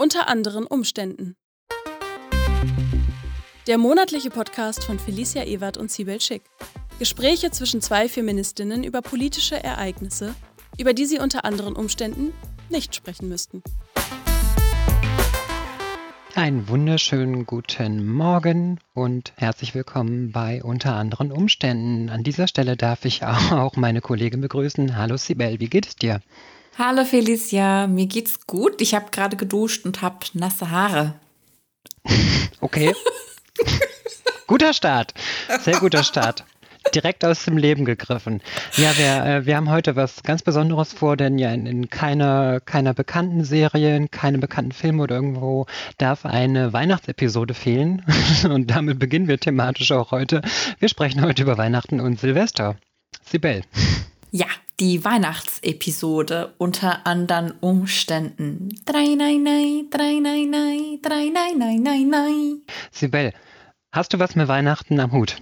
Unter anderen Umständen. Der monatliche Podcast von Felicia Ewert und Sibel Schick. Gespräche zwischen zwei Feministinnen über politische Ereignisse, über die sie unter anderen Umständen nicht sprechen müssten. Einen wunderschönen guten Morgen und herzlich willkommen bei Unter anderen Umständen. An dieser Stelle darf ich auch meine Kollegin begrüßen. Hallo Sibel, wie geht es dir? Hallo Felicia, mir geht's gut. Ich habe gerade geduscht und habe nasse Haare. Okay. guter Start. Sehr guter Start direkt aus dem Leben gegriffen. Ja, wir, äh, wir haben heute was ganz Besonderes vor, denn ja in, in keiner, keiner bekannten Serie, in keinem bekannten Film oder irgendwo darf eine Weihnachtsepisode fehlen. Und damit beginnen wir thematisch auch heute. Wir sprechen heute über Weihnachten und Silvester. Sibel. Ja, die Weihnachtsepisode unter anderen Umständen. Drei, nein, nein, drei, nein, nein, drei, nein, nein, nein, nein. Sibel, hast du was mit Weihnachten am Hut?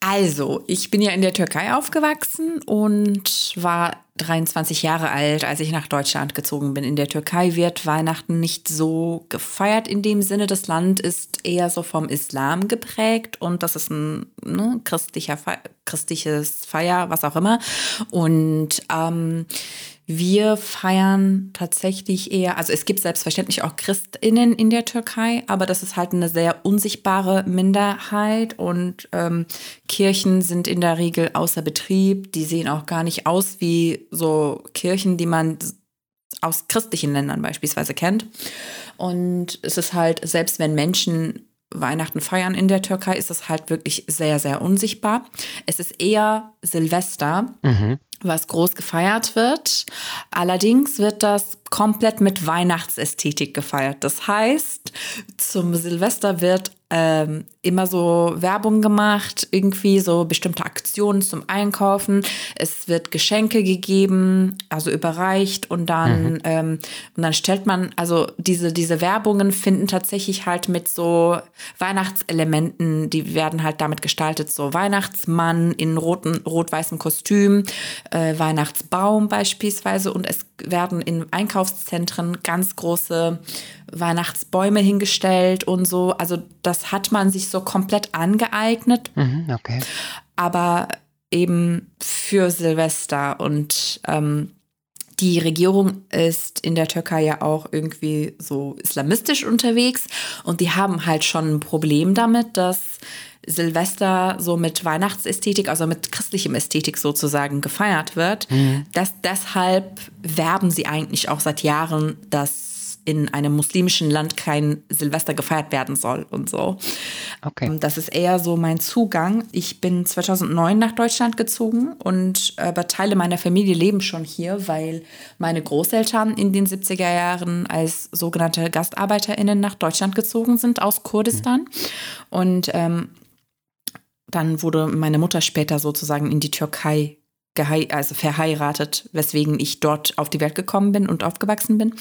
Also, ich bin ja in der Türkei aufgewachsen und war 23 Jahre alt, als ich nach Deutschland gezogen bin. In der Türkei wird Weihnachten nicht so gefeiert in dem Sinne. Das Land ist eher so vom Islam geprägt und das ist ein ne, christlicher, christliches Feier, was auch immer. Und ähm, wir feiern tatsächlich eher, also es gibt selbstverständlich auch Christinnen in der Türkei, aber das ist halt eine sehr unsichtbare Minderheit und ähm, Kirchen sind in der Regel außer Betrieb. Die sehen auch gar nicht aus wie so Kirchen, die man aus christlichen Ländern beispielsweise kennt. Und es ist halt, selbst wenn Menschen Weihnachten feiern in der Türkei, ist es halt wirklich sehr, sehr unsichtbar. Es ist eher Silvester, mhm. was groß gefeiert wird. Allerdings wird das komplett mit Weihnachtsästhetik gefeiert. Das heißt, zum Silvester wird ähm, immer so Werbung gemacht, irgendwie so bestimmte Aktionen zum Einkaufen. Es wird Geschenke gegeben, also überreicht und dann, mhm. ähm, und dann stellt man, also diese, diese Werbungen finden tatsächlich halt mit so Weihnachtselementen, die werden halt damit gestaltet, so Weihnachtsmann in roten, rot-weißem Kostüm, äh, Weihnachtsbaum beispielsweise und es werden in Einkaufszentren ganz große Weihnachtsbäume hingestellt und so. Also das hat man sich so komplett angeeignet. Mhm, okay. Aber eben für Silvester und ähm, die Regierung ist in der Türkei ja auch irgendwie so islamistisch unterwegs und die haben halt schon ein Problem damit, dass Silvester so mit Weihnachtsästhetik, also mit christlichem Ästhetik sozusagen gefeiert wird. Mhm. Das, deshalb werben sie eigentlich auch seit Jahren, dass in einem muslimischen Land kein Silvester gefeiert werden soll und so. Okay. Das ist eher so mein Zugang. Ich bin 2009 nach Deutschland gezogen und aber Teile meiner Familie leben schon hier, weil meine Großeltern in den 70er Jahren als sogenannte GastarbeiterInnen nach Deutschland gezogen sind aus Kurdistan. Mhm. Und ähm, dann wurde meine Mutter später sozusagen in die Türkei also verheiratet, weswegen ich dort auf die Welt gekommen bin und aufgewachsen bin.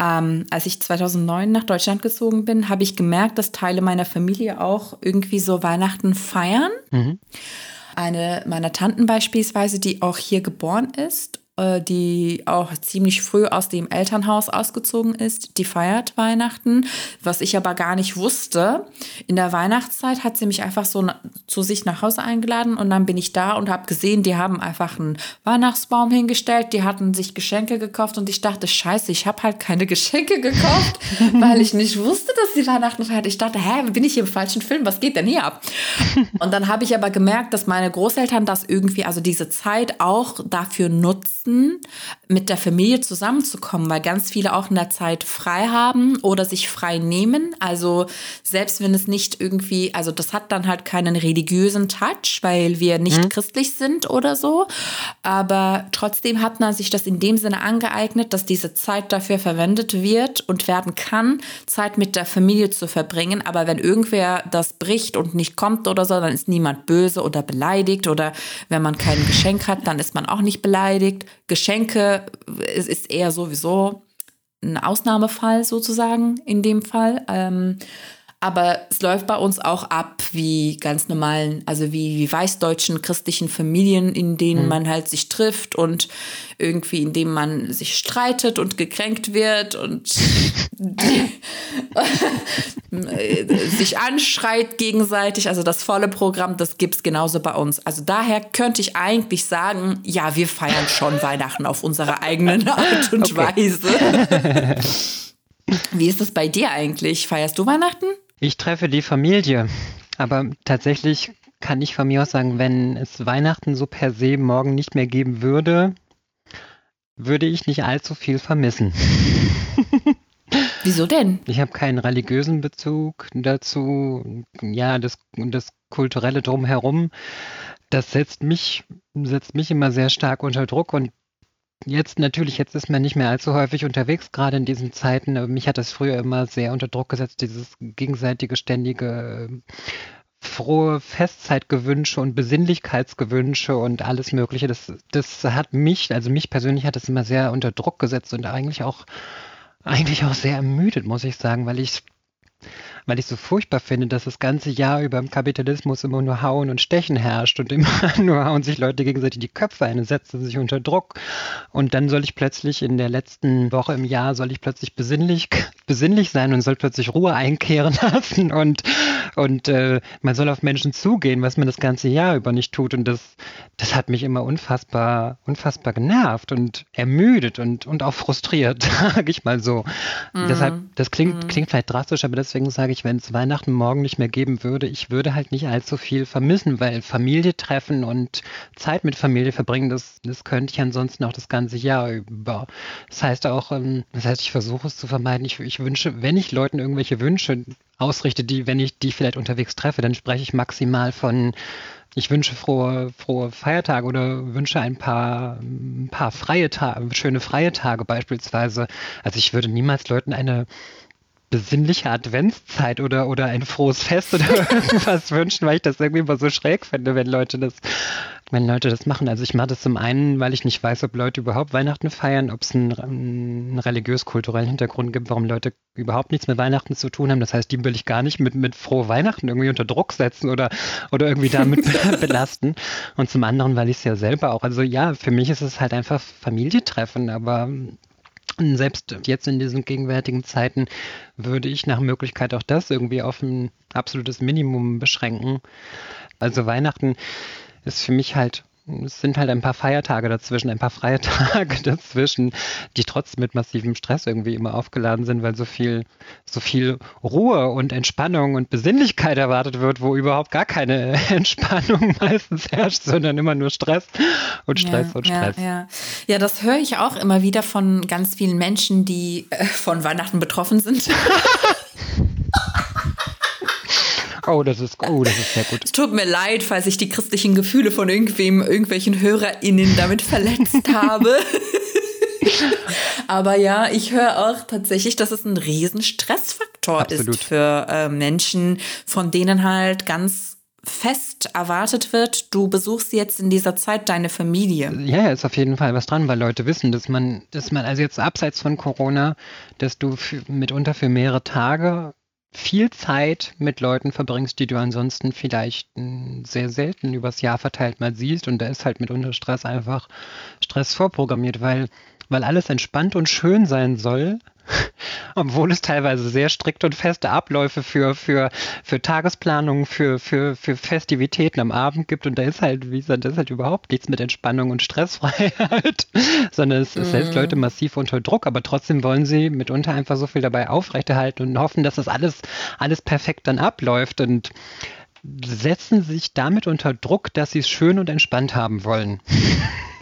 Ähm, als ich 2009 nach Deutschland gezogen bin, habe ich gemerkt, dass Teile meiner Familie auch irgendwie so Weihnachten feiern. Mhm. Eine meiner Tanten beispielsweise, die auch hier geboren ist die auch ziemlich früh aus dem Elternhaus ausgezogen ist, die feiert Weihnachten, was ich aber gar nicht wusste. In der Weihnachtszeit hat sie mich einfach so zu sich nach Hause eingeladen und dann bin ich da und habe gesehen, die haben einfach einen Weihnachtsbaum hingestellt, die hatten sich Geschenke gekauft und ich dachte, scheiße, ich habe halt keine Geschenke gekauft, weil ich nicht wusste, dass sie Weihnachten feiert. Ich dachte, hä, bin ich hier im falschen Film? Was geht denn hier ab? Und dann habe ich aber gemerkt, dass meine Großeltern das irgendwie, also diese Zeit auch dafür nutzen, nutzen, mit der Familie zusammenzukommen, weil ganz viele auch in der Zeit frei haben oder sich frei nehmen. Also selbst wenn es nicht irgendwie, also das hat dann halt keinen religiösen Touch, weil wir nicht mhm. christlich sind oder so. Aber trotzdem hat man sich das in dem Sinne angeeignet, dass diese Zeit dafür verwendet wird und werden kann, Zeit mit der Familie zu verbringen. Aber wenn irgendwer das bricht und nicht kommt oder so, dann ist niemand böse oder beleidigt. Oder wenn man kein Geschenk hat, dann ist man auch nicht beleidigt. Geschenke es ist eher sowieso ein Ausnahmefall sozusagen in dem Fall. Ähm, Aber es läuft bei uns auch ab wie ganz normalen, also wie, wie weißdeutschen christlichen Familien, in denen mhm. man halt sich trifft und irgendwie, in denen man sich streitet und gekränkt wird und sich anschreit gegenseitig. Also das volle Programm, das gibt es genauso bei uns. Also daher könnte ich eigentlich sagen, ja, wir feiern schon Weihnachten auf unsere eigene Art und okay. Weise. Wie ist es bei dir eigentlich? Feierst du Weihnachten? Ich treffe die Familie, aber tatsächlich kann ich von mir aus sagen, wenn es Weihnachten so per se morgen nicht mehr geben würde, würde ich nicht allzu viel vermissen. Wieso denn? Ich habe keinen religiösen Bezug dazu. Ja, das, das kulturelle drumherum, das setzt mich, setzt mich immer sehr stark unter Druck und Jetzt natürlich, jetzt ist man nicht mehr allzu häufig unterwegs, gerade in diesen Zeiten. Aber mich hat das früher immer sehr unter Druck gesetzt, dieses gegenseitige, ständige, frohe Festzeitgewünsche und Besinnlichkeitsgewünsche und alles Mögliche. Das, das hat mich, also mich persönlich hat das immer sehr unter Druck gesetzt und eigentlich auch, eigentlich auch sehr ermüdet, muss ich sagen, weil ich weil ich so furchtbar finde, dass das ganze Jahr über im Kapitalismus immer nur Hauen und Stechen herrscht und immer nur hauen sich Leute gegenseitig die Köpfe ein und setzen sich unter Druck. Und dann soll ich plötzlich in der letzten Woche im Jahr, soll ich plötzlich besinnlich, besinnlich sein und soll plötzlich Ruhe einkehren lassen und, und äh, man soll auf Menschen zugehen, was man das ganze Jahr über nicht tut. Und das, das hat mich immer unfassbar, unfassbar genervt und ermüdet und, und auch frustriert, sage ich mal so. Mhm. Deshalb, das klingt, mhm. klingt vielleicht drastisch, aber deswegen sage ich, wenn es Weihnachten morgen nicht mehr geben würde, ich würde halt nicht allzu viel vermissen, weil Familie treffen und Zeit mit Familie verbringen, das, das könnte ich ansonsten auch das ganze Jahr über. Das heißt auch, ähm, das heißt, ich versuche es zu vermeiden. Ich, ich wünsche, wenn ich Leuten irgendwelche Wünsche ausrichte, die, wenn ich die vielleicht unterwegs treffe, dann spreche ich maximal von ich wünsche frohe, frohe Feiertage oder wünsche ein paar, ein paar freie Tage, schöne freie Tage beispielsweise. Also ich würde niemals Leuten eine besinnliche Adventszeit oder, oder ein frohes Fest oder irgendwas wünschen, weil ich das irgendwie immer so schräg finde, wenn Leute das, wenn Leute das machen. Also ich mache das zum einen, weil ich nicht weiß, ob Leute überhaupt Weihnachten feiern, ob es einen, einen religiös-kulturellen Hintergrund gibt, warum Leute überhaupt nichts mit Weihnachten zu tun haben. Das heißt, die will ich gar nicht mit, mit frohe Weihnachten irgendwie unter Druck setzen oder, oder irgendwie damit belasten. Und zum anderen, weil ich es ja selber auch, also ja, für mich ist es halt einfach Familie treffen, aber selbst jetzt in diesen gegenwärtigen Zeiten würde ich nach Möglichkeit auch das irgendwie auf ein absolutes Minimum beschränken. Also Weihnachten ist für mich halt es sind halt ein paar Feiertage dazwischen, ein paar freie Tage dazwischen, die trotzdem mit massivem Stress irgendwie immer aufgeladen sind, weil so viel, so viel Ruhe und Entspannung und Besinnlichkeit erwartet wird, wo überhaupt gar keine Entspannung meistens herrscht, sondern immer nur Stress und Stress ja, und Stress. Ja, ja. ja, das höre ich auch immer wieder von ganz vielen Menschen, die äh, von Weihnachten betroffen sind. Oh, das ist, oh, das ist sehr gut. Es tut mir leid, falls ich die christlichen Gefühle von irgendwem, irgendwelchen HörerInnen damit verletzt habe. Aber ja, ich höre auch tatsächlich, dass es ein riesen Stressfaktor Absolut. ist für äh, Menschen, von denen halt ganz fest erwartet wird, du besuchst jetzt in dieser Zeit deine Familie. Ja, ist auf jeden Fall was dran, weil Leute wissen, dass man, dass man also jetzt abseits von Corona, dass du für, mitunter für mehrere Tage viel Zeit mit Leuten verbringst, die du ansonsten vielleicht hm, sehr selten übers Jahr verteilt mal siehst. Und da ist halt mitunter Stress einfach Stress vorprogrammiert, weil, weil alles entspannt und schön sein soll. Obwohl es teilweise sehr strikte und feste Abläufe für, für, für Tagesplanungen, für, für, für Festivitäten am Abend gibt. Und da ist halt, wie gesagt, da ist halt überhaupt nichts mit Entspannung und Stressfreiheit, sondern es, es setzt mhm. Leute massiv unter Druck. Aber trotzdem wollen sie mitunter einfach so viel dabei aufrechterhalten und hoffen, dass das alles, alles perfekt dann abläuft und setzen sich damit unter Druck, dass sie es schön und entspannt haben wollen.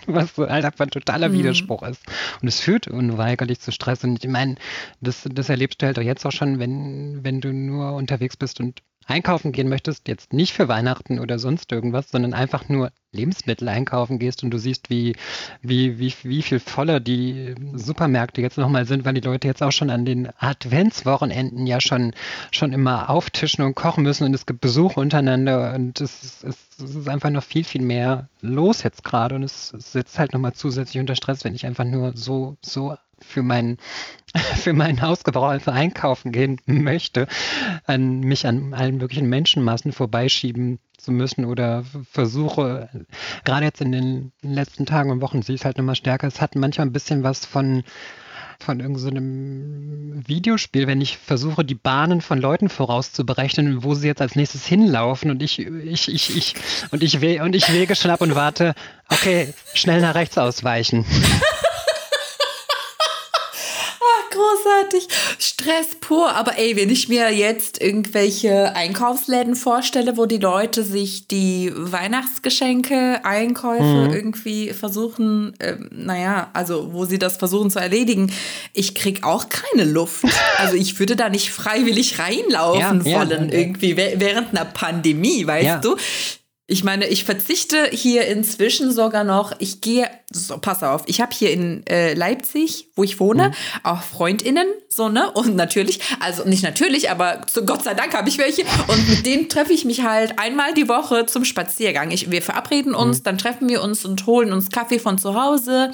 was so halt einfach ein totaler mhm. Widerspruch ist. Und es führt unweigerlich zu Stress. Und ich meine, das, das erlebst du halt auch jetzt auch schon, wenn, wenn du nur unterwegs bist und einkaufen gehen möchtest, jetzt nicht für Weihnachten oder sonst irgendwas, sondern einfach nur Lebensmittel einkaufen gehst und du siehst, wie, wie, wie, wie viel voller die Supermärkte jetzt nochmal sind, weil die Leute jetzt auch schon an den Adventswochenenden ja schon, schon immer auftischen und kochen müssen und es gibt Besuch untereinander und es, es, es ist einfach noch viel, viel mehr los jetzt gerade und es, setzt halt nochmal zusätzlich unter Stress, wenn ich einfach nur so, so für meinen für meinen Hausgebrauch einkaufen gehen möchte, an mich an allen möglichen Menschenmassen vorbeischieben zu müssen oder versuche, gerade jetzt in den letzten Tagen und Wochen, sie ist halt nochmal stärker, es hat manchmal ein bisschen was von von irgendeinem so Videospiel, wenn ich versuche, die Bahnen von Leuten vorauszuberechnen, wo sie jetzt als nächstes hinlaufen und ich, ich, ich, ich, und ich, und ich wege schnapp und warte, okay, schnell nach rechts ausweichen. großartig. Stress pur. Aber ey, wenn ich mir jetzt irgendwelche Einkaufsläden vorstelle, wo die Leute sich die Weihnachtsgeschenke, Einkäufe mhm. irgendwie versuchen, äh, naja, also wo sie das versuchen zu erledigen, ich krieg auch keine Luft. Also ich würde da nicht freiwillig reinlaufen ja, wollen, ja, irgendwie während einer Pandemie, weißt du? Ich meine, ich verzichte hier inzwischen sogar noch, ich gehe, so, pass auf, ich habe hier in äh, Leipzig, wo ich wohne, mhm. auch Freundinnen, so, ne? Und natürlich, also nicht natürlich, aber zu Gott sei Dank habe ich welche. Und mit denen treffe ich mich halt einmal die Woche zum Spaziergang. Ich, wir verabreden uns, mhm. dann treffen wir uns und holen uns Kaffee von zu Hause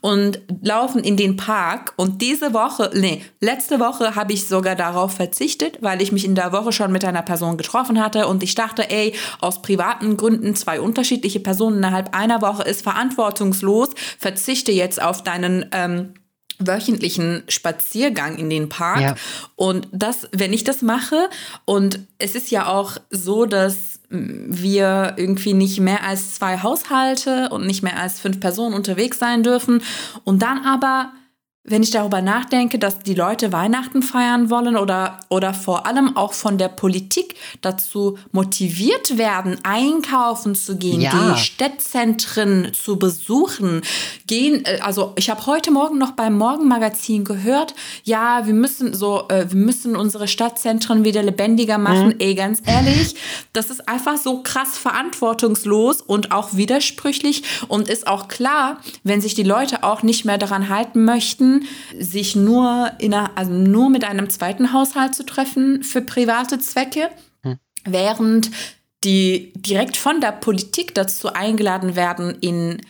und laufen in den Park. Und diese Woche, nee, letzte Woche habe ich sogar darauf verzichtet, weil ich mich in der Woche schon mit einer Person getroffen hatte und ich dachte, ey, aus privaten Gründen zwei unterschiedliche Personen innerhalb einer Woche ist verantwortungslos. Verzichte jetzt auf deinen ähm, wöchentlichen Spaziergang in den Park. Ja. Und das, wenn ich das mache, und es ist ja auch so, dass wir irgendwie nicht mehr als zwei Haushalte und nicht mehr als fünf Personen unterwegs sein dürfen. Und dann aber wenn ich darüber nachdenke, dass die Leute Weihnachten feiern wollen oder, oder vor allem auch von der Politik dazu motiviert werden, einkaufen zu gehen, ja. die Stadtzentren zu besuchen, gehen, äh, also ich habe heute Morgen noch beim Morgenmagazin gehört, ja, wir müssen so, äh, wir müssen unsere Stadtzentren wieder lebendiger machen. Mhm. Ey, ganz ehrlich, das ist einfach so krass verantwortungslos und auch widersprüchlich und ist auch klar, wenn sich die Leute auch nicht mehr daran halten möchten, sich nur, in einer, also nur mit einem zweiten Haushalt zu treffen für private Zwecke, hm. während die direkt von der Politik dazu eingeladen werden, in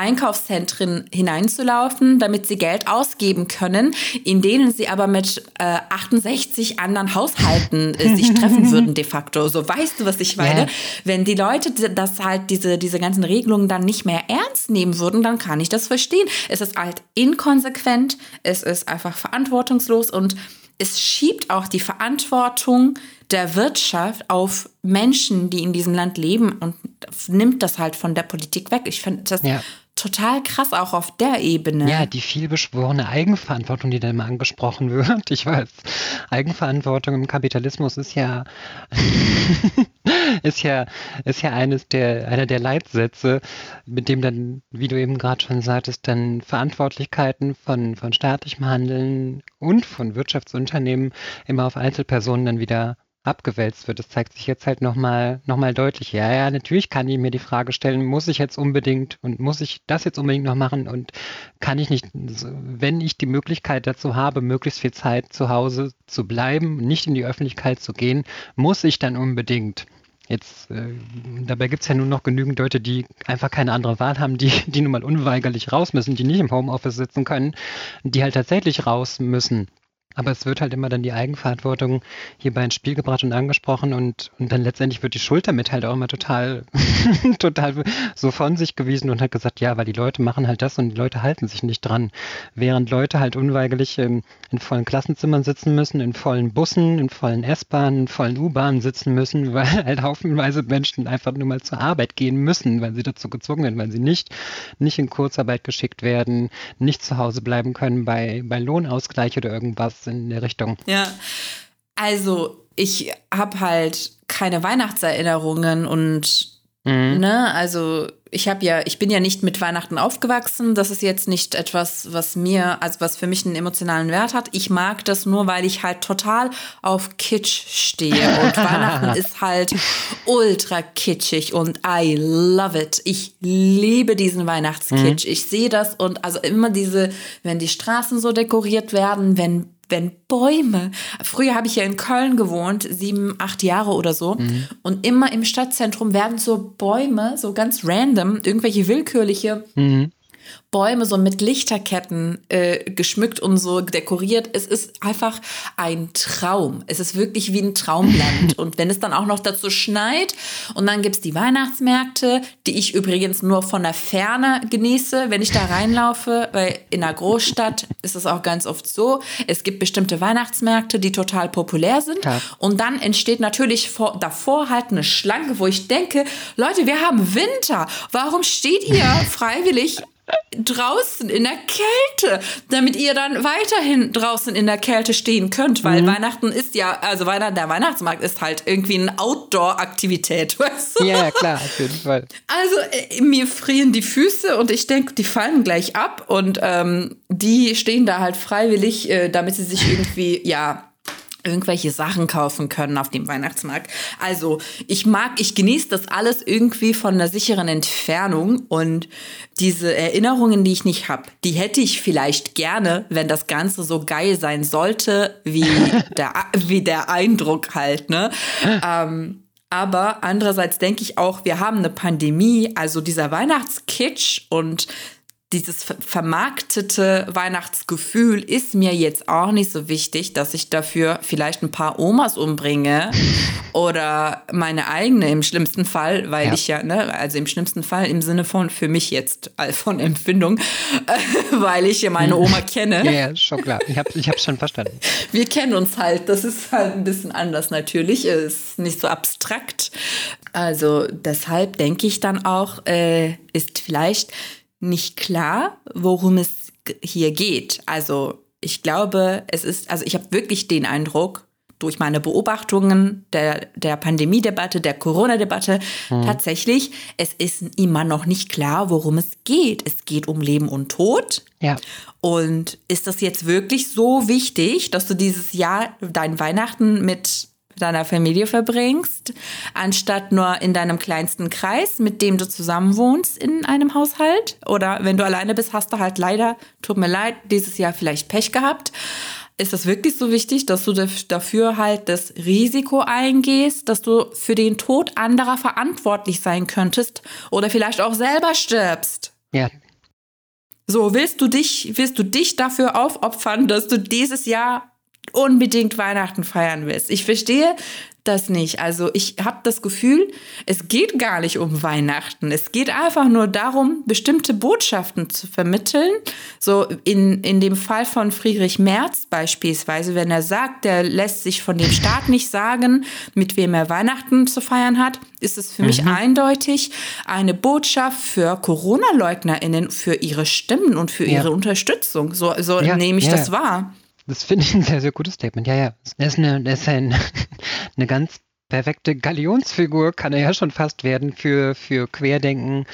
Einkaufszentren hineinzulaufen, damit sie Geld ausgeben können, in denen sie aber mit äh, 68 anderen Haushalten äh, sich treffen würden de facto. So weißt du, was ich meine? Yeah. Wenn die Leute das halt diese diese ganzen Regelungen dann nicht mehr ernst nehmen würden, dann kann ich das verstehen. Es ist halt inkonsequent, es ist einfach verantwortungslos und es schiebt auch die Verantwortung der Wirtschaft auf Menschen, die in diesem Land leben und nimmt das halt von der Politik weg. Ich finde das ja total krass auch auf der Ebene. Ja, die vielbeschworene Eigenverantwortung, die da immer angesprochen wird. Ich weiß, Eigenverantwortung im Kapitalismus ist ja, ist ja, ist ja eines der, einer der Leitsätze, mit dem dann, wie du eben gerade schon sagtest, dann Verantwortlichkeiten von, von staatlichem Handeln und von Wirtschaftsunternehmen immer auf Einzelpersonen dann wieder abgewälzt wird. Das zeigt sich jetzt halt nochmal noch mal deutlich. Ja, ja, natürlich kann ich mir die Frage stellen, muss ich jetzt unbedingt und muss ich das jetzt unbedingt noch machen und kann ich nicht, wenn ich die Möglichkeit dazu habe, möglichst viel Zeit zu Hause zu bleiben, nicht in die Öffentlichkeit zu gehen, muss ich dann unbedingt. Jetzt, äh, dabei gibt es ja nur noch genügend Leute, die einfach keine andere Wahl haben, die, die nun mal unweigerlich raus müssen, die nicht im Homeoffice sitzen können, die halt tatsächlich raus müssen. Aber es wird halt immer dann die Eigenverantwortung hierbei ins Spiel gebracht und angesprochen und, und dann letztendlich wird die Schuld damit halt auch immer total, total so von sich gewiesen und hat gesagt, ja, weil die Leute machen halt das und die Leute halten sich nicht dran. Während Leute halt unweigerlich ähm, in vollen Klassenzimmern sitzen müssen, in vollen Bussen, in vollen S-Bahnen, in vollen U-Bahnen sitzen müssen, weil halt haufenweise Menschen einfach nur mal zur Arbeit gehen müssen, weil sie dazu gezwungen werden, weil sie nicht, nicht in Kurzarbeit geschickt werden, nicht zu Hause bleiben können bei, bei Lohnausgleich oder irgendwas in der Richtung. Ja, also ich habe halt keine Weihnachtserinnerungen und mhm. ne, also ich habe ja, ich bin ja nicht mit Weihnachten aufgewachsen. Das ist jetzt nicht etwas, was mir, also was für mich einen emotionalen Wert hat. Ich mag das nur, weil ich halt total auf Kitsch stehe. Und Weihnachten ist halt ultra kitschig und I love it. Ich liebe diesen Weihnachtskitsch. Mhm. Ich sehe das und also immer diese, wenn die Straßen so dekoriert werden, wenn wenn Bäume. Früher habe ich ja in Köln gewohnt, sieben, acht Jahre oder so. Mhm. Und immer im Stadtzentrum werden so Bäume, so ganz random, irgendwelche willkürliche. Mhm. Bäume so mit Lichterketten äh, geschmückt und so dekoriert. Es ist einfach ein Traum. Es ist wirklich wie ein Traumland. und wenn es dann auch noch dazu schneit und dann gibt's die Weihnachtsmärkte, die ich übrigens nur von der Ferne genieße, wenn ich da reinlaufe, weil in einer Großstadt ist es auch ganz oft so. Es gibt bestimmte Weihnachtsmärkte, die total populär sind. Ja. Und dann entsteht natürlich vor, davor halt eine Schlange, wo ich denke, Leute, wir haben Winter. Warum steht ihr freiwillig draußen in der Kälte, damit ihr dann weiterhin draußen in der Kälte stehen könnt, weil Weihnachten ist ja, also Weihnachten, der Weihnachtsmarkt ist halt irgendwie eine Outdoor-Aktivität, weißt du? Ja, ja, klar, auf jeden Fall. Also äh, mir frieren die Füße und ich denke, die fallen gleich ab und ähm, die stehen da halt freiwillig, äh, damit sie sich irgendwie, ja, irgendwelche Sachen kaufen können auf dem Weihnachtsmarkt. Also ich mag, ich genieße das alles irgendwie von einer sicheren Entfernung und diese Erinnerungen, die ich nicht habe, die hätte ich vielleicht gerne, wenn das Ganze so geil sein sollte, wie der, wie der Eindruck halt, ne? Ähm, aber andererseits denke ich auch, wir haben eine Pandemie, also dieser Weihnachtskitsch und dieses ver- vermarktete Weihnachtsgefühl ist mir jetzt auch nicht so wichtig, dass ich dafür vielleicht ein paar Omas umbringe oder meine eigene im schlimmsten Fall, weil Ja. ich ja, ne, also im schlimmsten Fall im Sinne von für mich jetzt von Empfindung, weil ich ja meine Oma kenne. Ja, ja, schon klar. Ich habe ich hab's schon verstanden. Wir kennen uns halt, das ist halt ein bisschen anders natürlich, ist nicht so abstrakt. Also deshalb denke ich dann auch, äh, ist vielleicht nicht klar, worum es hier geht. Also ich glaube, es ist, also ich habe wirklich den Eindruck, durch meine Beobachtungen der, der Pandemiedebatte, der Corona-Debatte, tatsächlich, es ist immer noch nicht klar, worum es geht. Es geht um Leben und Tod. Ja. Und ist das jetzt wirklich so wichtig, dass du dieses Jahr dein Weihnachten mit deiner Familie verbringst, anstatt nur in deinem kleinsten Kreis, mit dem du zusammen wohnst in einem Haushalt? Oder wenn du alleine bist, hast du halt leider, tut mir leid, dieses Jahr vielleicht Pech gehabt. Ist das wirklich so wichtig, dass du daf- dafür halt das Risiko eingehst, dass du für den Tod anderer verantwortlich sein könntest oder vielleicht auch selber stirbst? Ja, So, willst du dich, willst du dich dafür aufopfern, dass du dieses Jahr unbedingt Weihnachten feiern willst? Ich verstehe das nicht. Also ich habe das Gefühl, es geht gar nicht um Weihnachten. Es geht einfach nur darum, bestimmte Botschaften zu vermitteln. So in, in dem Fall von Friedrich Merz beispielsweise, wenn er sagt, der lässt sich von dem Staat nicht sagen, mit wem er Weihnachten zu feiern hat, ist es für mich eindeutig eine Botschaft für Corona-LeugnerInnen, für ihre Stimmen und für Ja. ihre Unterstützung. So, so Ja, nehme ich ja, das wahr. Das finde ich ein sehr, sehr gutes Statement. Ja, ja. Das ist eine, das ist ein, eine ganz perfekte Galionsfigur, kann er ja schon fast werden für, für Querdenken,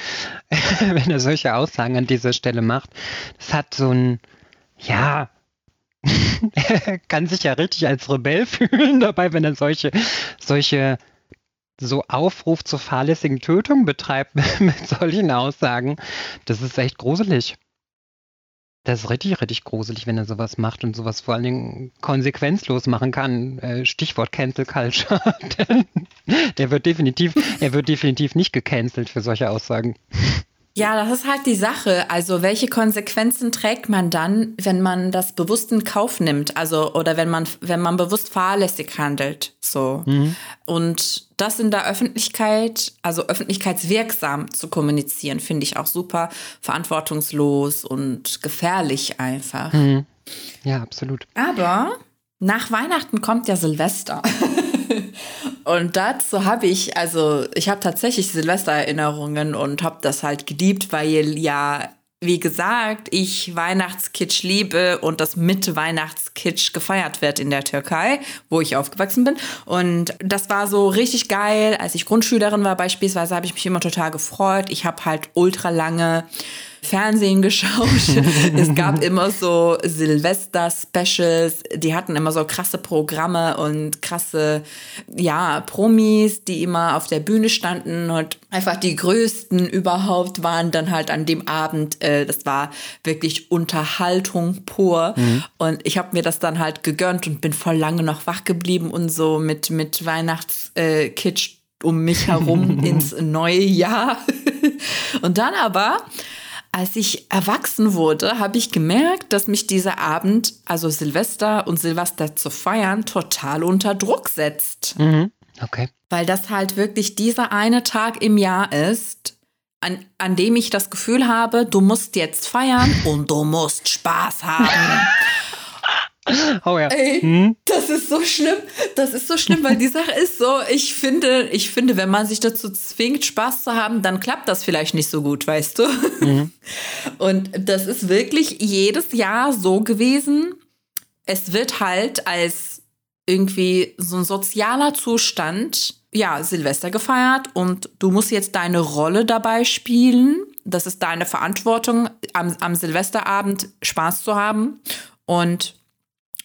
wenn er solche Aussagen an dieser Stelle macht. Das hat so ein, ja, er kann sich ja richtig als Rebell fühlen dabei, wenn er solche, solche so Aufruf zur fahrlässigen Tötung betreibt mit solchen Aussagen. Das ist echt gruselig. Das ist richtig, richtig gruselig, wenn er sowas macht und sowas vor allen Dingen konsequenzlos machen kann. Äh, Stichwort Cancel Culture. Der wird definitiv, er wird definitiv nicht gecancelt für solche Aussagen. Ja, das ist halt die Sache. Also, welche Konsequenzen trägt man dann, wenn man das bewusst in Kauf nimmt? Also, oder wenn man, wenn man bewusst fahrlässig handelt, so. Und das in der Öffentlichkeit, also öffentlichkeitswirksam zu kommunizieren, finde ich auch super verantwortungslos und gefährlich einfach. Ja, absolut. Aber nach Weihnachten kommt ja Silvester. und dazu habe ich, also ich habe tatsächlich Silvestererinnerungen und habe das halt geliebt, weil ja, wie gesagt, ich Weihnachtskitsch liebe und das mit Weihnachtskitsch gefeiert wird in der Türkei, wo ich aufgewachsen bin. Und das war so richtig geil. Als ich Grundschülerin war beispielsweise, habe ich mich immer total gefreut. Ich habe halt ultra lange Fernsehen geschaut. es gab immer so Silvester-Specials, die hatten immer so krasse Programme und krasse, ja, Promis, die immer auf der Bühne standen und einfach die größten überhaupt waren dann halt an dem Abend. Äh, das war wirklich Unterhaltung pur. Und ich habe mir das dann halt gegönnt und bin voll lange noch wach geblieben und so mit, mit Weihnachtskitsch um mich herum ins neue Jahr. Und dann aber als ich erwachsen wurde, habe ich gemerkt, dass mich dieser Abend, also Silvester und Silvester zu feiern, total unter Druck setzt. Mhm. Okay. Weil das halt wirklich dieser eine Tag im Jahr ist, an, an dem ich das Gefühl habe, du musst jetzt feiern und du musst Spaß haben. Oh ja. Ey, hm? das ist so schlimm. Das ist so schlimm, weil die Sache ist so, ich finde, ich finde, wenn man sich dazu zwingt, Spaß zu haben, dann klappt das vielleicht nicht so gut, weißt du? Mhm. Und das ist wirklich jedes Jahr so gewesen. Es wird halt als irgendwie so ein sozialer Zustand, ja, Silvester gefeiert und du musst jetzt deine Rolle dabei spielen. Das ist deine Verantwortung, am, am Silvesterabend Spaß zu haben. Und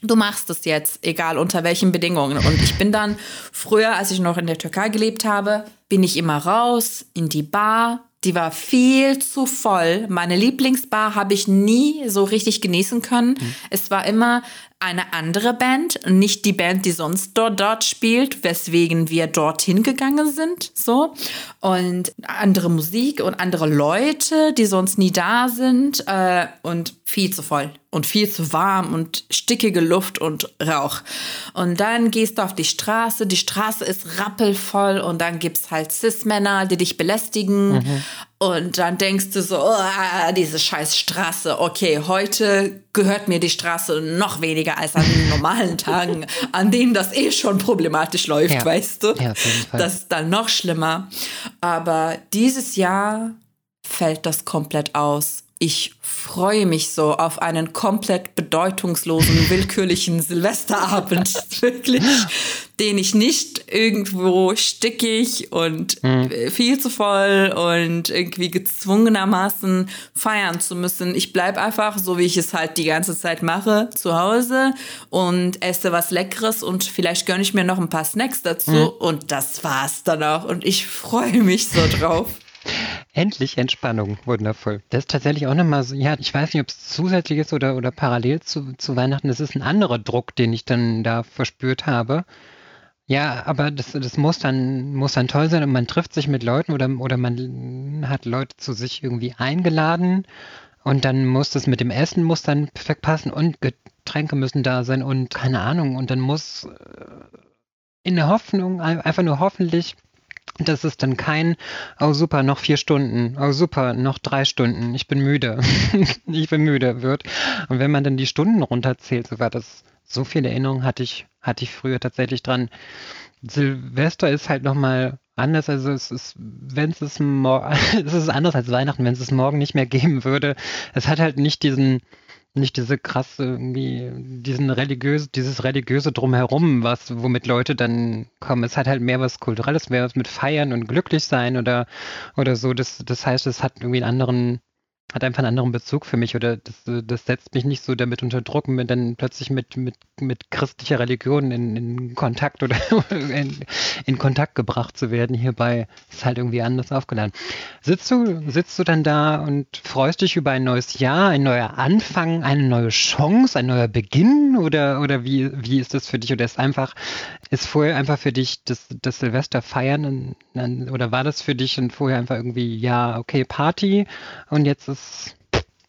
du machst es jetzt, egal unter welchen Bedingungen. Und ich bin dann früher, als ich noch in der Türkei gelebt habe, bin ich immer raus in die Bar. Die war viel zu voll. Meine Lieblingsbar habe ich nie so richtig genießen können. Mhm. Es war immer eine andere Band, nicht die Band, die sonst dort, dort spielt, weswegen wir dorthin gegangen sind, so. Und andere Musik und andere Leute, die sonst nie da sind äh, und viel zu voll und viel zu warm und stickige Luft und Rauch. Und dann gehst du auf die Straße, die Straße ist rappelvoll und dann gibt's halt Cis-Männer, die dich belästigen. Mhm. Und dann denkst du so, oh, diese scheiß Straße, okay, heute gehört mir die Straße noch weniger als an normalen Tagen, an denen das eh schon problematisch läuft, ja. weißt du? Ja. Das ist dann noch schlimmer. Aber dieses Jahr fällt das komplett aus. Ich freue mich so auf einen komplett bedeutungslosen, willkürlichen Silvesterabend, wirklich, den ich nicht irgendwo stickig und mhm. viel zu voll und irgendwie gezwungenermaßen feiern zu müssen. Ich bleibe einfach, so wie ich es halt die ganze Zeit mache, zu Hause und esse was Leckeres und vielleicht gönne ich mir noch ein paar Snacks dazu mhm. und das war's dann auch und ich freue mich so drauf. Endlich Entspannung, wundervoll. Das ist tatsächlich auch nochmal so, ja, ich weiß nicht, ob es zusätzlich ist oder, oder parallel zu, zu Weihnachten. Das ist ein anderer Druck, den ich dann da verspürt habe. Ja, aber das, das muss dann, muss dann toll sein und man trifft sich mit Leuten oder, oder man hat Leute zu sich irgendwie eingeladen und dann muss das mit dem Essen muss dann perfekt passen und Getränke müssen da sein und keine Ahnung und dann muss äh, in der Hoffnung, einfach nur hoffentlich dass es dann kein, oh super, noch vier Stunden, oh super, noch drei Stunden, ich bin müde, ich bin müde wird. Und wenn man dann die Stunden runterzählt, so war das, so viele Erinnerungen hatte ich, hatte ich früher tatsächlich dran. Silvester ist halt nochmal anders, also es ist, wenn es morgen, es ist anders als Weihnachten, wenn es es morgen nicht mehr geben würde. Es hat halt nicht diesen, nicht diese krasse, irgendwie, diesen religiöse, dieses religiöse Drumherum, was, womit Leute dann kommen. Es hat halt mehr was Kulturelles, mehr was mit Feiern und glücklich sein oder, oder so. Das, das heißt, es hat irgendwie einen anderen, hat einfach einen anderen Bezug für mich oder das, das setzt mich nicht so damit unter Druck, mit dann plötzlich mit, mit, mit christlicher Religion in, in Kontakt oder in, in, Kontakt gebracht zu werden. Hierbei ist halt irgendwie anders aufgeladen. Sitzt du, sitzt du dann da und freust dich über ein neues Jahr, ein neuer Anfang, eine neue Chance, ein neuer Beginn oder, oder wie, wie ist das für dich? Oder ist einfach, ist vorher einfach für dich das, das Silvester feiern oder war das für dich und vorher einfach irgendwie, ja, okay, Party und jetzt ist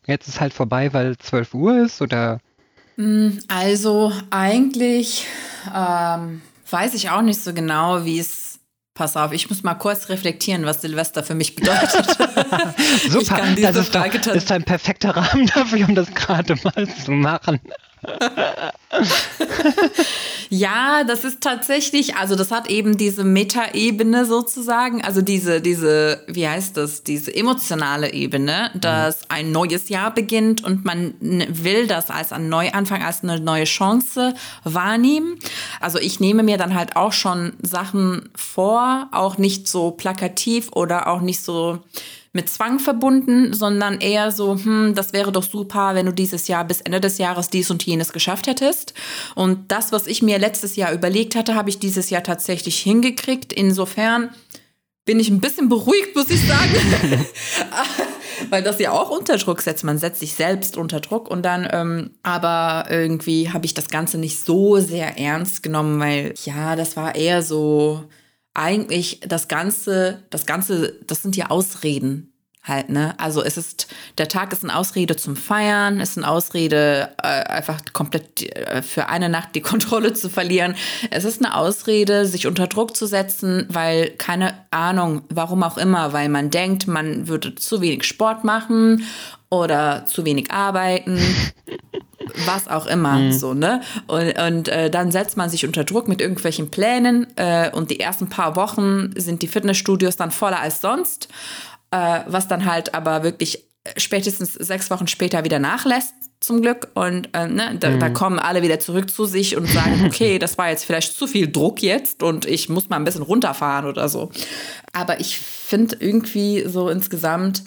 jetzt ist halt vorbei, weil 12 Uhr ist oder? Mm, also eigentlich ähm, weiß ich auch nicht so genau, wie es. Pass auf, ich muss mal kurz reflektieren, was Silvester für mich bedeutet. Super, das ist, doch, ist ein perfekter Rahmen dafür, um das gerade mal zu machen. Ja, das ist tatsächlich, also das hat eben diese Metaebene sozusagen, also diese, diese, wie heißt das, diese emotionale Ebene, dass mhm. ein neues Jahr beginnt und man will das als ein Neuanfang, als eine neue Chance wahrnehmen. Also ich nehme mir dann halt auch schon Sachen vor, auch nicht so plakativ oder auch nicht so mit Zwang verbunden, sondern eher so, hm, das wäre doch super, wenn du dieses Jahr bis Ende des Jahres dies und jenes geschafft hättest. Und das, was ich mir letztes Jahr überlegt hatte, habe ich dieses Jahr tatsächlich hingekriegt. Insofern bin ich ein bisschen beruhigt, muss ich sagen. Weil das ja auch unter Druck setzt. Man setzt sich selbst unter Druck und dann, ähm, aber irgendwie habe ich das Ganze nicht so sehr ernst genommen, weil ja, das war eher so, eigentlich das Ganze, das Ganze, das sind ja Ausreden. halt, ne? Also es ist, der Tag ist eine Ausrede zum Feiern, ist eine Ausrede, äh, einfach komplett äh, für eine Nacht die Kontrolle zu verlieren. Es ist eine Ausrede, sich unter Druck zu setzen, weil keine Ahnung, warum auch immer, weil man denkt, man würde zu wenig Sport machen oder zu wenig arbeiten. was auch immer, mhm. so, ne? Und, und äh, dann setzt man sich unter Druck mit irgendwelchen Plänen äh, und die ersten paar Wochen sind die Fitnessstudios dann voller als sonst äh, was dann halt aber wirklich spätestens sechs Wochen später wieder nachlässt, zum Glück. Und äh, ne, da, mhm. da, kommen alle wieder zurück zu sich und sagen, okay, das war jetzt vielleicht zu viel Druck jetzt und ich muss mal ein bisschen runterfahren oder so. Aber ich finde irgendwie so insgesamt,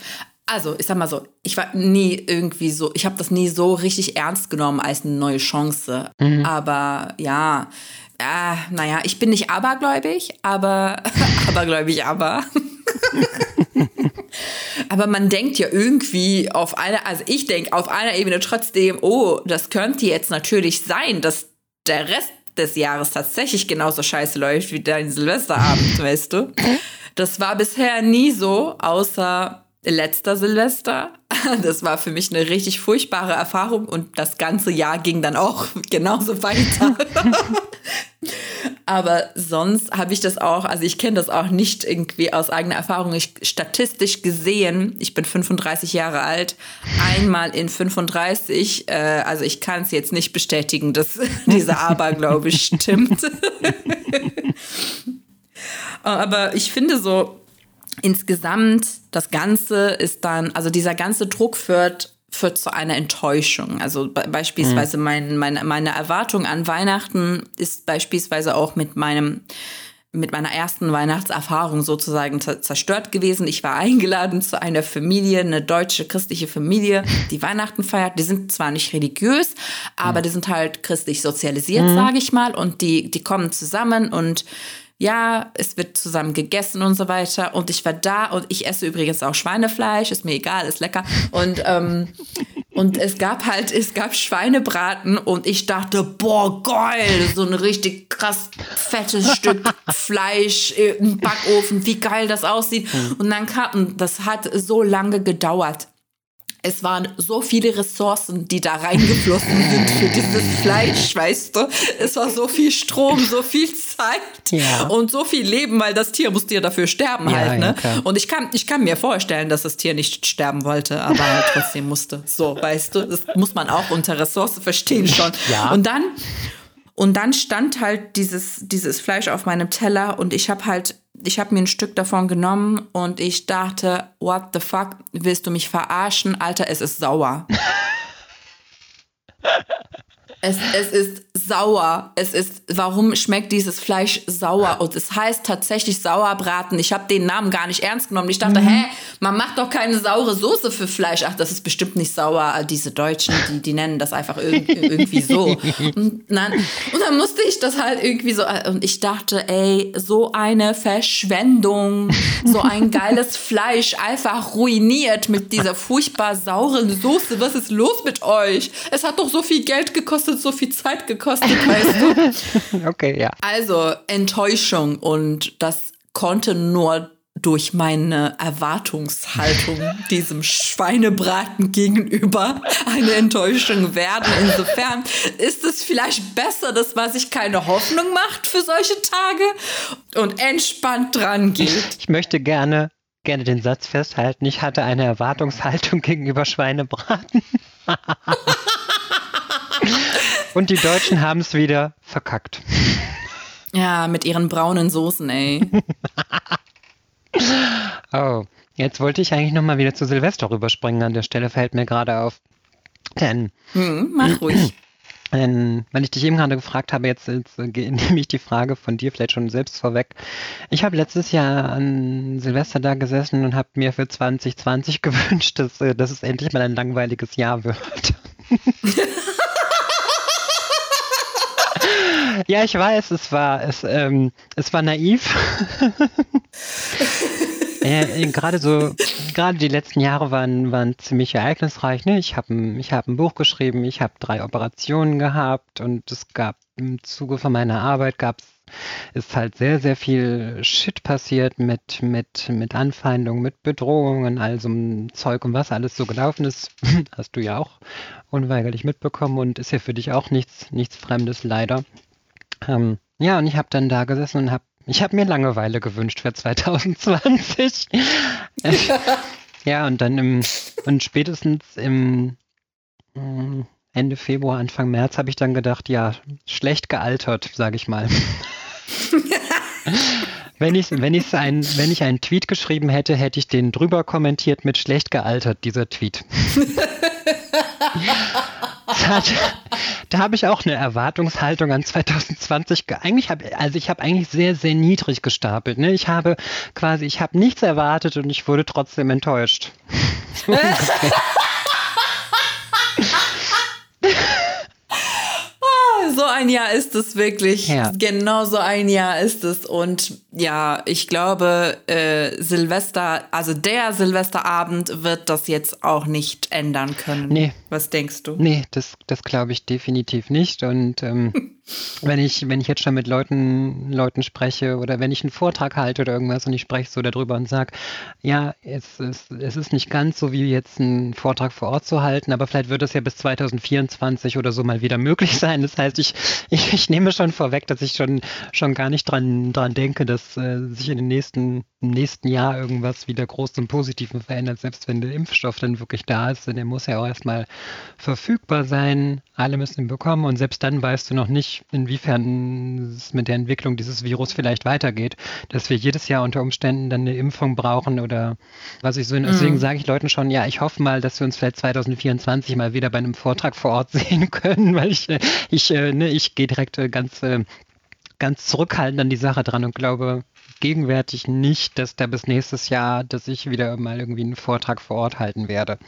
also ich sag mal so, ich war nie irgendwie so, ich habe das nie so richtig ernst genommen als eine neue Chance. Mhm. Aber ja, äh, naja, ich bin nicht abergläubig, aber abergläubig, aber. Aber man denkt ja irgendwie auf einer, also ich denke auf einer Ebene trotzdem, oh, das könnte jetzt natürlich sein, dass der Rest des Jahres tatsächlich genauso scheiße läuft wie dein Silvesterabend, weißt du? Das war bisher nie so, außer letzter Silvester. Das war für mich eine richtig furchtbare Erfahrung und das ganze Jahr ging dann auch genauso weiter. Aber sonst habe ich das auch, also ich kenne das auch nicht irgendwie aus eigener Erfahrung. Ich, statistisch gesehen, ich bin 35 Jahre alt, einmal in 35, äh, also ich kann es jetzt nicht bestätigen, dass dieser Aberglaube stimmt. Aber ich finde so, insgesamt, das Ganze ist dann, also dieser ganze Druck führt führt zu einer Enttäuschung. Also be beispielsweise mhm. mein, meine, meine Erwartung an Weihnachten ist beispielsweise auch mit meinem mit meiner ersten Weihnachtserfahrung sozusagen zerstört gewesen. Ich war eingeladen zu einer Familie, eine deutsche christliche Familie, die Weihnachten feiert. Die sind zwar nicht religiös, aber mhm. die sind halt christlich sozialisiert, mhm. sage ich mal. Und die, die kommen zusammen und ja, es wird zusammen gegessen und so weiter. Und ich war da und ich esse übrigens auch Schweinefleisch, ist mir egal, ist lecker. Und, ähm, und es gab halt, es gab Schweinebraten und ich dachte, boah, geil, so ein richtig krass fettes Stück Fleisch im Backofen, wie geil das aussieht. Mhm. Und dann kam, das hat so lange gedauert es waren so viele Ressourcen, die da reingeflossen sind für dieses Fleisch, weißt du. Es war so viel Strom, so viel Zeit ja. und so viel Leben, weil das Tier musste ja dafür sterben ja, halt. Ne? Ja, und ich kann, ich kann mir vorstellen, dass das Tier nicht sterben wollte, aber halt trotzdem musste. So, weißt du, das muss man auch unter Ressource verstehen schon. Und dann und dann stand halt dieses, dieses Fleisch auf meinem Teller und ich habe halt, ich habe mir ein Stück davon genommen und ich dachte, what the fuck, willst du mich verarschen? Alter, es ist sauer. Es, es ist sauer. Es ist, warum schmeckt dieses Fleisch sauer? Und es heißt tatsächlich Sauerbraten. Ich habe den Namen gar nicht ernst genommen. Ich dachte, mhm. hä, man macht doch keine saure Soße für Fleisch. Ach, das ist bestimmt nicht sauer. Diese Deutschen, die, die nennen das einfach irgendwie so. Und dann, und dann musste ich das halt irgendwie so, und ich dachte, ey, so eine Verschwendung, so ein geiles Fleisch einfach ruiniert mit dieser furchtbar sauren Soße. Was ist los mit euch? Es hat doch so viel Geld gekostet so viel Zeit gekostet, weißt du? Okay, ja. Also Enttäuschung und das konnte nur durch meine Erwartungshaltung diesem Schweinebraten gegenüber eine Enttäuschung werden. Insofern ist es vielleicht besser, dass man sich keine Hoffnung macht für solche Tage und entspannt dran geht. Ich möchte gerne gerne den Satz festhalten. Ich hatte eine Erwartungshaltung gegenüber Schweinebraten. Und die Deutschen haben es wieder verkackt. Ja, mit ihren braunen Soßen, ey. oh, jetzt wollte ich eigentlich nochmal wieder zu Silvester rüberspringen. An der Stelle fällt mir gerade auf. Denn. Hm, mach ruhig. Denn, weil ich dich eben gerade gefragt habe, jetzt, jetzt nehme ich die Frage von dir vielleicht schon selbst vorweg. Ich habe letztes Jahr an Silvester da gesessen und habe mir für 2020 gewünscht, dass, äh, dass es endlich mal ein langweiliges Jahr wird. Ja, ich weiß, es war, es, ähm, es war naiv. äh, gerade so, gerade die letzten Jahre waren, waren ziemlich ereignisreich. Ne? Ich habe ein, ich hab ein Buch geschrieben, ich habe drei Operationen gehabt und es gab im Zuge von meiner Arbeit gab es ist halt sehr, sehr viel Shit passiert mit, mit, mit Anfeindungen, mit Bedrohungen, also Zeug und was alles so gelaufen ist, hast du ja auch unweigerlich mitbekommen und ist ja für dich auch nichts, nichts Fremdes leider. Ähm, ja, und ich habe dann da gesessen und habe ich habe mir Langeweile gewünscht für 2020. ja, und dann im, und spätestens im mm, Ende Februar, Anfang März habe ich dann gedacht, ja, schlecht gealtert, sage ich mal. wenn, ich, wenn, ein, wenn ich einen Tweet geschrieben hätte, hätte ich den drüber kommentiert mit schlecht gealtert, dieser Tweet. hat, da habe ich auch eine Erwartungshaltung an 2020. Eigentlich habe also ich habe eigentlich sehr sehr niedrig gestapelt. Ne? Ich habe quasi ich habe nichts erwartet und ich wurde trotzdem enttäuscht. so ein Jahr ist es wirklich. Ja. Genau so ein Jahr ist es. Und ja, ich glaube, äh, Silvester, also der Silvesterabend wird das jetzt auch nicht ändern können. Nee. Was denkst du? Nee, das, das glaube ich definitiv nicht. Und ähm, wenn ich, wenn ich jetzt schon mit Leuten, Leuten spreche oder wenn ich einen Vortrag halte oder irgendwas und ich spreche so darüber und sage, ja, es ist, es ist nicht ganz so wie jetzt einen Vortrag vor Ort zu halten, aber vielleicht wird es ja bis 2024 oder so mal wieder möglich sein. Das heißt, ich, ich, ich nehme schon vorweg, dass ich schon, schon gar nicht dran, dran denke, dass äh, sich in den nächsten, im nächsten Jahr irgendwas wieder groß zum Positiven verändert, selbst wenn der Impfstoff dann wirklich da ist, denn der muss ja auch erstmal verfügbar sein. Alle müssen ihn bekommen und selbst dann weißt du noch nicht, inwiefern es mit der Entwicklung dieses Virus vielleicht weitergeht, dass wir jedes Jahr unter Umständen dann eine Impfung brauchen oder was ich so, deswegen mhm. sage ich Leuten schon, ja, ich hoffe mal, dass wir uns vielleicht 2024 mal wieder bei einem Vortrag vor Ort sehen können, weil ich, äh, ich, äh, ne, ich gehe direkt äh, ganz, ganz zurückhaltend an die Sache dran und glaube, gegenwärtig nicht, dass da bis nächstes Jahr, dass ich wieder mal irgendwie einen Vortrag vor Ort halten werde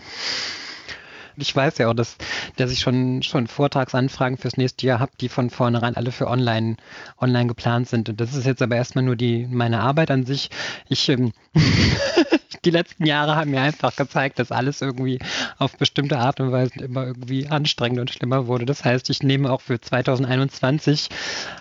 ich weiß ja auch, dass, dass ich schon, schon Vortragsanfragen fürs nächste Jahr habe, die von vornherein alle für online, online geplant sind. Und das ist jetzt aber erstmal nur die, meine Arbeit an sich. Ich, ähm, die letzten Jahre haben mir einfach gezeigt, dass alles irgendwie auf bestimmte Art und Weise immer irgendwie anstrengend und schlimmer wurde. Das heißt, ich nehme auch für 2021,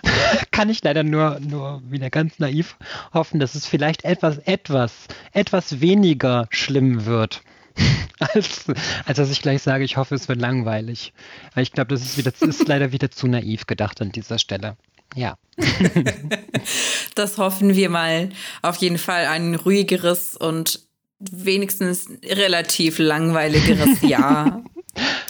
kann ich leider nur, nur wieder ganz naiv hoffen, dass es vielleicht etwas, etwas, etwas weniger schlimm wird als, als dass ich gleich sage, ich hoffe, es wird langweilig. Weil ich glaube, das ist, wieder, ist leider wieder zu naiv gedacht an dieser Stelle. Ja. das hoffen wir mal. Auf jeden Fall ein ruhigeres und wenigstens relativ langweiligeres Jahr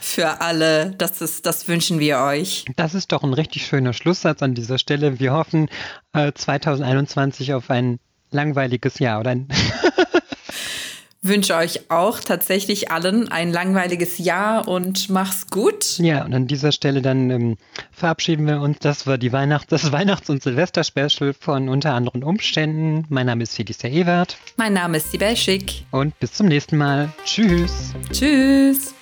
für alle. Das, ist, das wünschen wir euch. Das ist doch ein richtig schöner Schlusssatz an dieser Stelle. Wir hoffen äh, 2021 auf ein langweiliges Jahr oder ein wünsche euch auch tatsächlich allen ein langweiliges Jahr und mach's gut. Ja, und an dieser Stelle dann ähm, verabschieden wir uns. Das war die Weihnachts-, das Weihnachts- und Silvester-Special von unter anderen Umständen. Mein Name ist Felicia Ewert. Mein Name ist Sibel Schick. Und bis zum nächsten Mal. Tschüss. Tschüss.